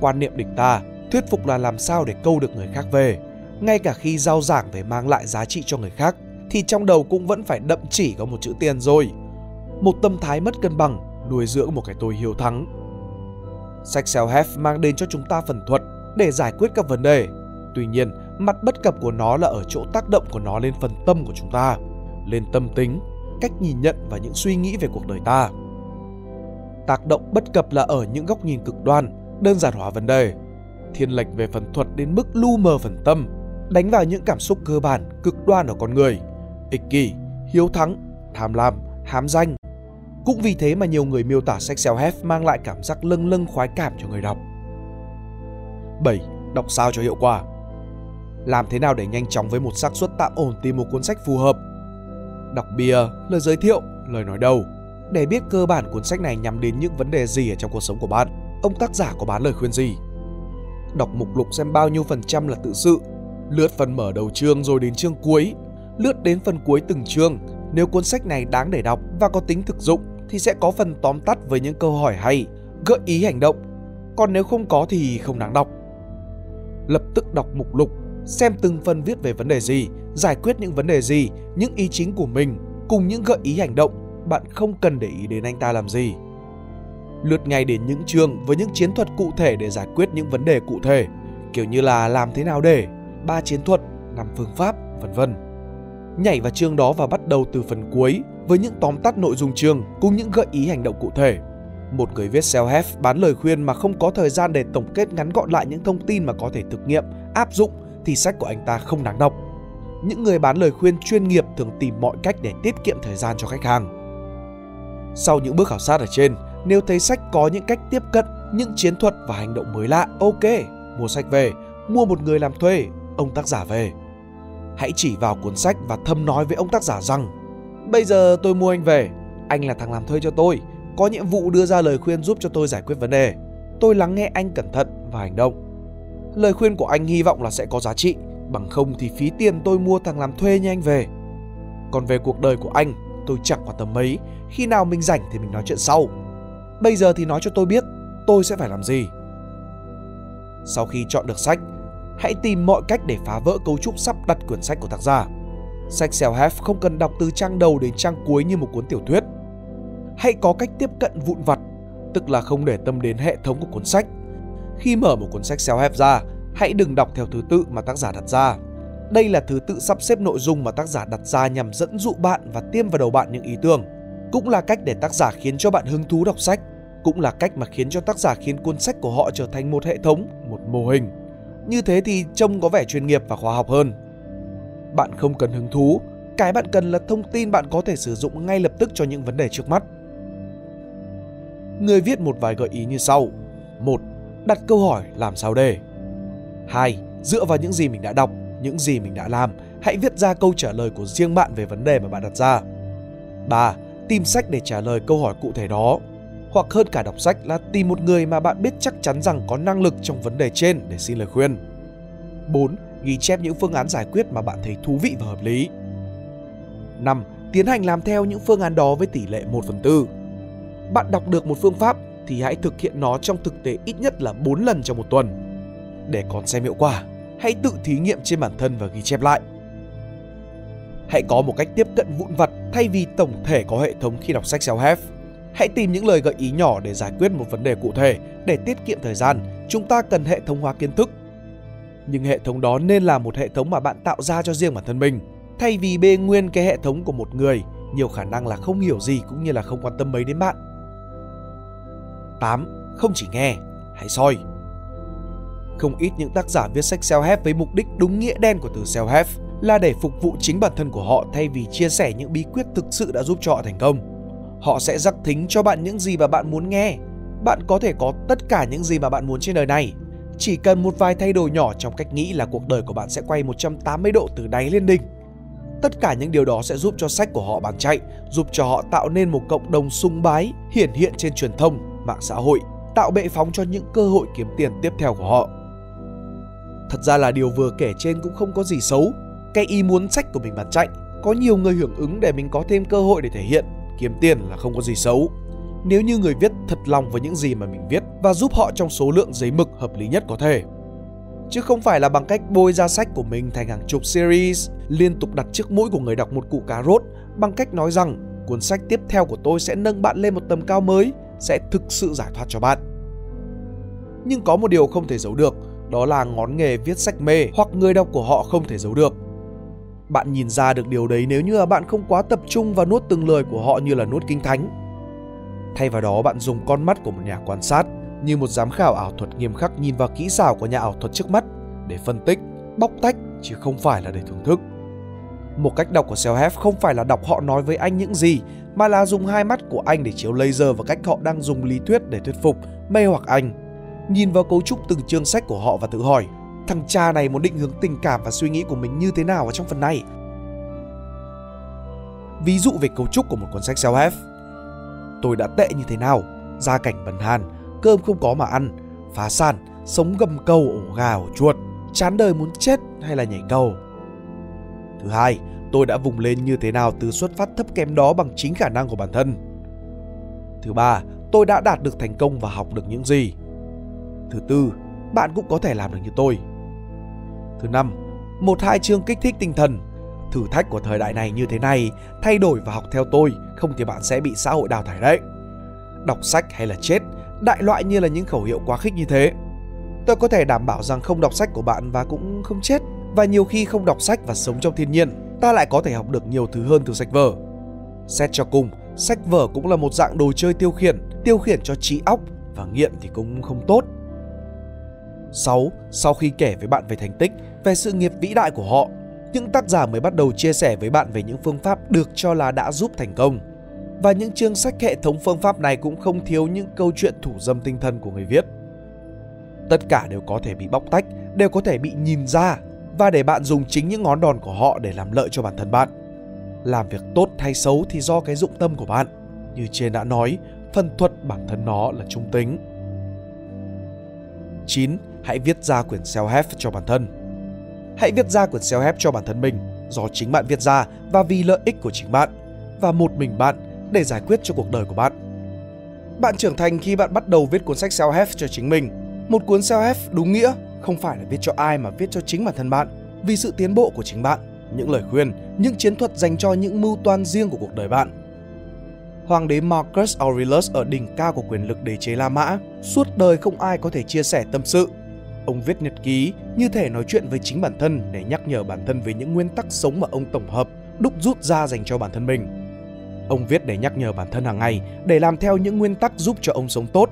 Quan niệm địch ta, thuyết phục là làm sao để câu được người khác về, ngay cả khi giao giảng về mang lại giá trị cho người khác thì trong đầu cũng vẫn phải đậm chỉ có một chữ tiền rồi. Một tâm thái mất cân bằng, nuôi dưỡng một cái tôi hiếu thắng. Sách self-help mang đến cho chúng ta phần thuật để giải quyết các vấn đề. Tuy nhiên, mặt bất cập của nó là ở chỗ tác động của nó lên phần tâm của chúng ta, lên tâm tính, cách nhìn nhận và những suy nghĩ về cuộc đời ta. Tác động bất cập là ở những góc nhìn cực đoan, đơn giản hóa vấn đề, thiên lệch về phần thuật đến mức lu mờ phần tâm, đánh vào những cảm xúc cơ bản, cực đoan ở con người ích kỷ, hiếu thắng, tham lam, hám danh. Cũng vì thế mà nhiều người miêu tả sách self-help mang lại cảm giác lâng lâng khoái cảm cho người đọc. 7. Đọc sao cho hiệu quả làm thế nào để nhanh chóng với một xác suất tạm ổn tìm một cuốn sách phù hợp? Đọc bìa, lời giới thiệu, lời nói đầu. Để biết cơ bản cuốn sách này nhắm đến những vấn đề gì ở trong cuộc sống của bạn, ông tác giả có bán lời khuyên gì? Đọc mục lục xem bao nhiêu phần trăm là tự sự, lướt phần mở đầu chương rồi đến chương cuối lướt đến phần cuối từng chương. Nếu cuốn sách này đáng để đọc và có tính thực dụng thì sẽ có phần tóm tắt với những câu hỏi hay, gợi ý hành động. Còn nếu không có thì không đáng đọc. Lập tức đọc mục lục, xem từng phần viết về vấn đề gì, giải quyết những vấn đề gì, những ý chính của mình cùng những gợi ý hành động, bạn không cần để ý đến anh ta làm gì. Lượt ngay đến những chương với những chiến thuật cụ thể để giải quyết những vấn đề cụ thể, kiểu như là làm thế nào để, ba chiến thuật, năm phương pháp, vân vân nhảy vào chương đó và bắt đầu từ phần cuối với những tóm tắt nội dung chương cùng những gợi ý hành động cụ thể. Một người viết self-help bán lời khuyên mà không có thời gian để tổng kết ngắn gọn lại những thông tin mà có thể thực nghiệm, áp dụng thì sách của anh ta không đáng đọc. Những người bán lời khuyên chuyên nghiệp thường tìm mọi cách để tiết kiệm thời gian cho khách hàng. Sau những bước khảo sát ở trên, nếu thấy sách có những cách tiếp cận, những chiến thuật và hành động mới lạ, ok, mua sách về, mua một người làm thuê, ông tác giả về. Hãy chỉ vào cuốn sách và thầm nói với ông tác giả rằng Bây giờ tôi mua anh về, anh là thằng làm thuê cho tôi, có nhiệm vụ đưa ra lời khuyên giúp cho tôi giải quyết vấn đề. Tôi lắng nghe anh cẩn thận và hành động. Lời khuyên của anh hy vọng là sẽ có giá trị, bằng không thì phí tiền tôi mua thằng làm thuê như anh về. Còn về cuộc đời của anh, tôi chẳng quan tâm mấy, khi nào mình rảnh thì mình nói chuyện sau. Bây giờ thì nói cho tôi biết tôi sẽ phải làm gì. Sau khi chọn được sách, hãy tìm mọi cách để phá vỡ cấu trúc sắp đặt quyển sách của tác giả. Sách self-help không cần đọc từ trang đầu đến trang cuối như một cuốn tiểu thuyết. Hãy có cách tiếp cận vụn vặt, tức là không để tâm đến hệ thống của cuốn sách. Khi mở một cuốn sách self-help ra, hãy đừng đọc theo thứ tự mà tác giả đặt ra. Đây là thứ tự sắp xếp nội dung mà tác giả đặt ra nhằm dẫn dụ bạn và tiêm vào đầu bạn những ý tưởng. Cũng là cách để tác giả khiến cho bạn hứng thú đọc sách. Cũng là cách mà khiến cho tác giả khiến cuốn sách của họ trở thành một hệ thống, một mô hình. Như thế thì trông có vẻ chuyên nghiệp và khoa học hơn. Bạn không cần hứng thú, cái bạn cần là thông tin bạn có thể sử dụng ngay lập tức cho những vấn đề trước mắt. Người viết một vài gợi ý như sau. 1. Đặt câu hỏi làm sao để. 2. Dựa vào những gì mình đã đọc, những gì mình đã làm, hãy viết ra câu trả lời của riêng bạn về vấn đề mà bạn đặt ra. 3. Tìm sách để trả lời câu hỏi cụ thể đó. Hoặc hơn cả đọc sách là tìm một người mà bạn biết chắc chắn rằng có năng lực trong vấn đề trên để xin lời khuyên. 4. Ghi chép những phương án giải quyết mà bạn thấy thú vị và hợp lý. 5. Tiến hành làm theo những phương án đó với tỷ lệ 1 phần 4. Bạn đọc được một phương pháp thì hãy thực hiện nó trong thực tế ít nhất là 4 lần trong một tuần. Để còn xem hiệu quả, hãy tự thí nghiệm trên bản thân và ghi chép lại. Hãy có một cách tiếp cận vụn vặt thay vì tổng thể có hệ thống khi đọc sách self-help. Hãy tìm những lời gợi ý nhỏ để giải quyết một vấn đề cụ thể. Để tiết kiệm thời gian, chúng ta cần hệ thống hóa kiến thức. Nhưng hệ thống đó nên là một hệ thống mà bạn tạo ra cho riêng bản thân mình. Thay vì bê nguyên cái hệ thống của một người, nhiều khả năng là không hiểu gì cũng như là không quan tâm mấy đến bạn. 8. Không chỉ nghe, hãy soi. Không ít những tác giả viết sách self-help với mục đích đúng nghĩa đen của từ self-help là để phục vụ chính bản thân của họ thay vì chia sẻ những bí quyết thực sự đã giúp cho họ thành công. Họ sẽ rắc thính cho bạn những gì mà bạn muốn nghe. Bạn có thể có tất cả những gì mà bạn muốn trên đời này. Chỉ cần một vài thay đổi nhỏ trong cách nghĩ là cuộc đời của bạn sẽ quay 180 độ từ đáy lên đỉnh. Tất cả những điều đó sẽ giúp cho sách của họ bán chạy, giúp cho họ tạo nên một cộng đồng sung bái, hiển hiện trên truyền thông, mạng xã hội, tạo bệ phóng cho những cơ hội kiếm tiền tiếp theo của họ. Thật ra là điều vừa kể trên cũng không có gì xấu. Cái ý muốn sách của mình bán chạy, có nhiều người hưởng ứng để mình có thêm cơ hội để thể hiện, kiếm tiền là không có gì xấu. Nếu như người viết thật lòng với những gì mà mình viết và giúp họ trong số lượng giấy mực hợp lý nhất có thể. Chứ không phải là bằng cách bôi ra sách của mình thành hàng chục series, liên tục đặt trước mũi của người đọc một củ cà rốt bằng cách nói rằng cuốn sách tiếp theo của tôi sẽ nâng bạn lên một tầm cao mới, sẽ thực sự giải thoát cho bạn. Nhưng có một điều không thể giấu được, đó là ngón nghề viết sách mê hoặc người đọc của họ không thể giấu được. Bạn nhìn ra được điều đấy nếu như là bạn không quá tập trung và nuốt từng lời của họ như là nuốt kinh thánh. Thay vào đó bạn dùng con mắt của một nhà quan sát như một giám khảo ảo thuật nghiêm khắc nhìn vào kỹ xảo của nhà ảo thuật trước mắt để phân tích, bóc tách chứ không phải là để thưởng thức. Một cách đọc của self-help không phải là đọc họ nói với anh những gì mà là dùng hai mắt của anh để chiếu laser vào cách họ đang dùng lý thuyết để thuyết phục, mê hoặc anh nhìn vào cấu trúc từng chương sách của họ và tự hỏi thằng cha này muốn định hướng tình cảm và suy nghĩ của mình như thế nào ở trong phần này. Ví dụ về cấu trúc của một cuốn sách self-help. Tôi đã tệ như thế nào, gia cảnh bần hàn, cơm không có mà ăn, phá sản, sống gầm cầu ổ gà ổ chuột, chán đời muốn chết hay là nhảy cầu. Thứ hai, tôi đã vùng lên như thế nào từ xuất phát thấp kém đó bằng chính khả năng của bản thân. Thứ ba, tôi đã đạt được thành công và học được những gì. Thứ tư, bạn cũng có thể làm được như tôi. Thứ năm, một hai chương kích thích tinh thần. Thử thách của thời đại này như thế này, thay đổi và học theo tôi, không thì bạn sẽ bị xã hội đào thải đấy. Đọc sách hay là chết, đại loại như là những khẩu hiệu quá khích như thế. Tôi có thể đảm bảo rằng không đọc sách của bạn và cũng không chết. Và nhiều khi không đọc sách và sống trong thiên nhiên, ta lại có thể học được nhiều thứ hơn từ sách vở. Xét cho cùng, sách vở cũng là một dạng đồ chơi tiêu khiển, tiêu khiển cho trí óc và nghiện thì cũng không tốt. 6. Sau khi kể với bạn về thành tích, về sự nghiệp vĩ đại của họ, những tác giả mới bắt đầu chia sẻ với bạn về những phương pháp được cho là đã giúp thành công. Và những chương sách hệ thống phương pháp này cũng không thiếu những câu chuyện thủ dâm tinh thần của người viết. Tất cả đều có thể bị bóc tách, đều có thể bị nhìn ra và để bạn dùng chính những ngón đòn của họ để làm lợi cho bản thân bạn. Làm việc tốt hay xấu thì do cái dụng tâm của bạn. Như trên đã nói, phần thuật bản thân nó là trung tính. 9. Hãy viết ra quyển self-help cho bản thân. Hãy viết ra quyển self-help cho bản thân mình, do chính bạn viết ra và vì lợi ích của chính bạn và một mình bạn để giải quyết cho cuộc đời của bạn. Bạn trưởng thành khi bạn bắt đầu viết cuốn sách self-help cho chính mình. Một cuốn self-help đúng nghĩa không phải là viết cho ai mà viết cho chính bản thân bạn, vì sự tiến bộ của chính bạn, những lời khuyên, những chiến thuật dành cho những mưu toan riêng của cuộc đời bạn. Hoàng đế Marcus Aurelius ở đỉnh cao của quyền lực đế chế La Mã, suốt đời không ai có thể chia sẻ tâm sự. Ông viết nhật ký như thể nói chuyện với chính bản thân để nhắc nhở bản thân về những nguyên tắc sống mà ông tổng hợp, đúc rút ra dành cho bản thân mình. Ông viết để nhắc nhở bản thân hàng ngày để làm theo những nguyên tắc giúp cho ông sống tốt.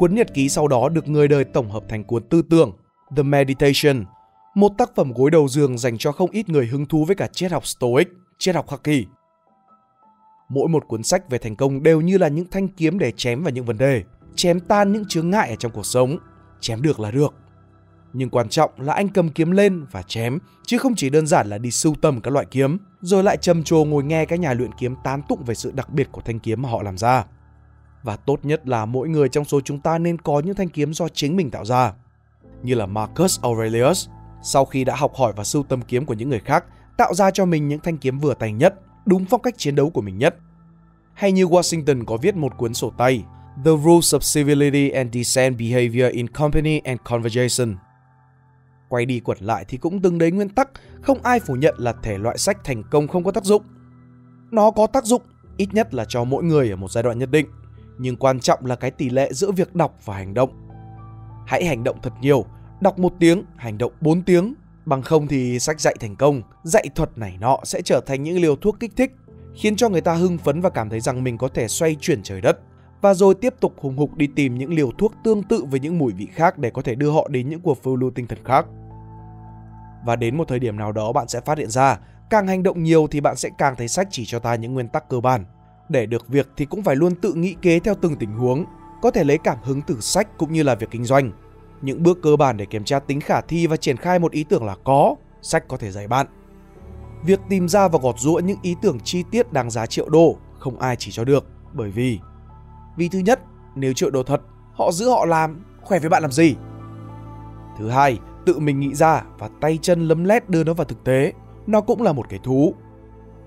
Cuốn nhật ký sau đó được người đời tổng hợp thành cuốn tư tưởng The Meditation, một tác phẩm gối đầu giường dành cho không ít người hứng thú với cả triết học Stoic, triết học khắc kỷ. Mỗi một cuốn sách về thành công đều như là những thanh kiếm để chém vào những vấn đề, chém tan những chướng ngại ở trong cuộc sống. Chém được là được. Nhưng quan trọng là anh cầm kiếm lên và chém, chứ không chỉ đơn giản là đi sưu tầm các loại kiếm, rồi lại trầm trồ ngồi nghe các nhà luyện kiếm tán tụng về sự đặc biệt của thanh kiếm mà họ làm ra. Và tốt nhất là mỗi người trong số chúng ta nên có những thanh kiếm do chính mình tạo ra. Như là Marcus Aurelius, sau khi đã học hỏi và sưu tầm kiếm của những người khác, tạo ra cho mình những thanh kiếm vừa tay nhất, đúng phong cách chiến đấu của mình nhất. Hay như Washington có viết một cuốn sổ tay The Rules of Civility and Decent Behavior in Company and Conversation. Quay đi quẩn lại thì cũng từng đấy nguyên tắc, không ai phủ nhận là thể loại sách thành công không có tác dụng. Nó có tác dụng, ít nhất là cho mỗi người ở một giai đoạn nhất định, nhưng quan trọng là cái tỷ lệ giữa việc đọc và hành động. Hãy hành động thật nhiều, đọc một tiếng, hành động 4 tiếng, bằng không thì sách dạy thành công, dạy thuật này nọ sẽ trở thành những liều thuốc kích thích, khiến cho người ta hưng phấn và cảm thấy rằng mình có thể xoay chuyển trời đất và rồi tiếp tục hùng hục đi tìm những liều thuốc tương tự với những mùi vị khác để có thể đưa họ đến những cuộc phiêu lưu tinh thần khác. Và đến một thời điểm nào đó bạn sẽ phát hiện ra, càng hành động nhiều thì bạn sẽ càng thấy sách chỉ cho ta những nguyên tắc cơ bản. Để được việc thì cũng phải luôn tự nghĩ kế theo từng tình huống, có thể lấy cảm hứng từ sách cũng như là việc kinh doanh. Những bước cơ bản để kiểm tra tính khả thi và triển khai một ý tưởng là có, sách có thể dạy bạn. Việc tìm ra và gọt rũa những ý tưởng chi tiết đáng giá triệu đô không ai chỉ cho được, bởi vì vì thứ nhất, nếu triệu đô thật, họ giữ họ làm, khỏe với bạn làm gì? Thứ hai, tự mình nghĩ ra và tay chân lấm lét đưa nó vào thực tế, nó cũng là một cái thú.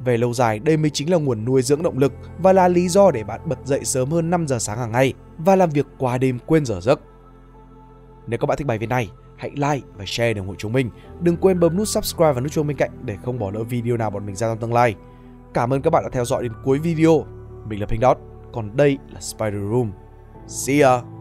Về lâu dài, đây mới chính là nguồn nuôi dưỡng động lực và là lý do để bạn bật dậy sớm hơn 5 giờ sáng hàng ngày và làm việc qua đêm quên giờ giấc. Nếu các bạn thích bài viết này, hãy like và share để ủng hộ chúng mình. Đừng quên bấm nút subscribe và nút chuông bên cạnh để không bỏ lỡ video nào bọn mình ra trong tương lai. Cảm ơn các bạn đã theo dõi đến cuối video. Mình là Pink Dot, còn đây là Spider Room. See ya!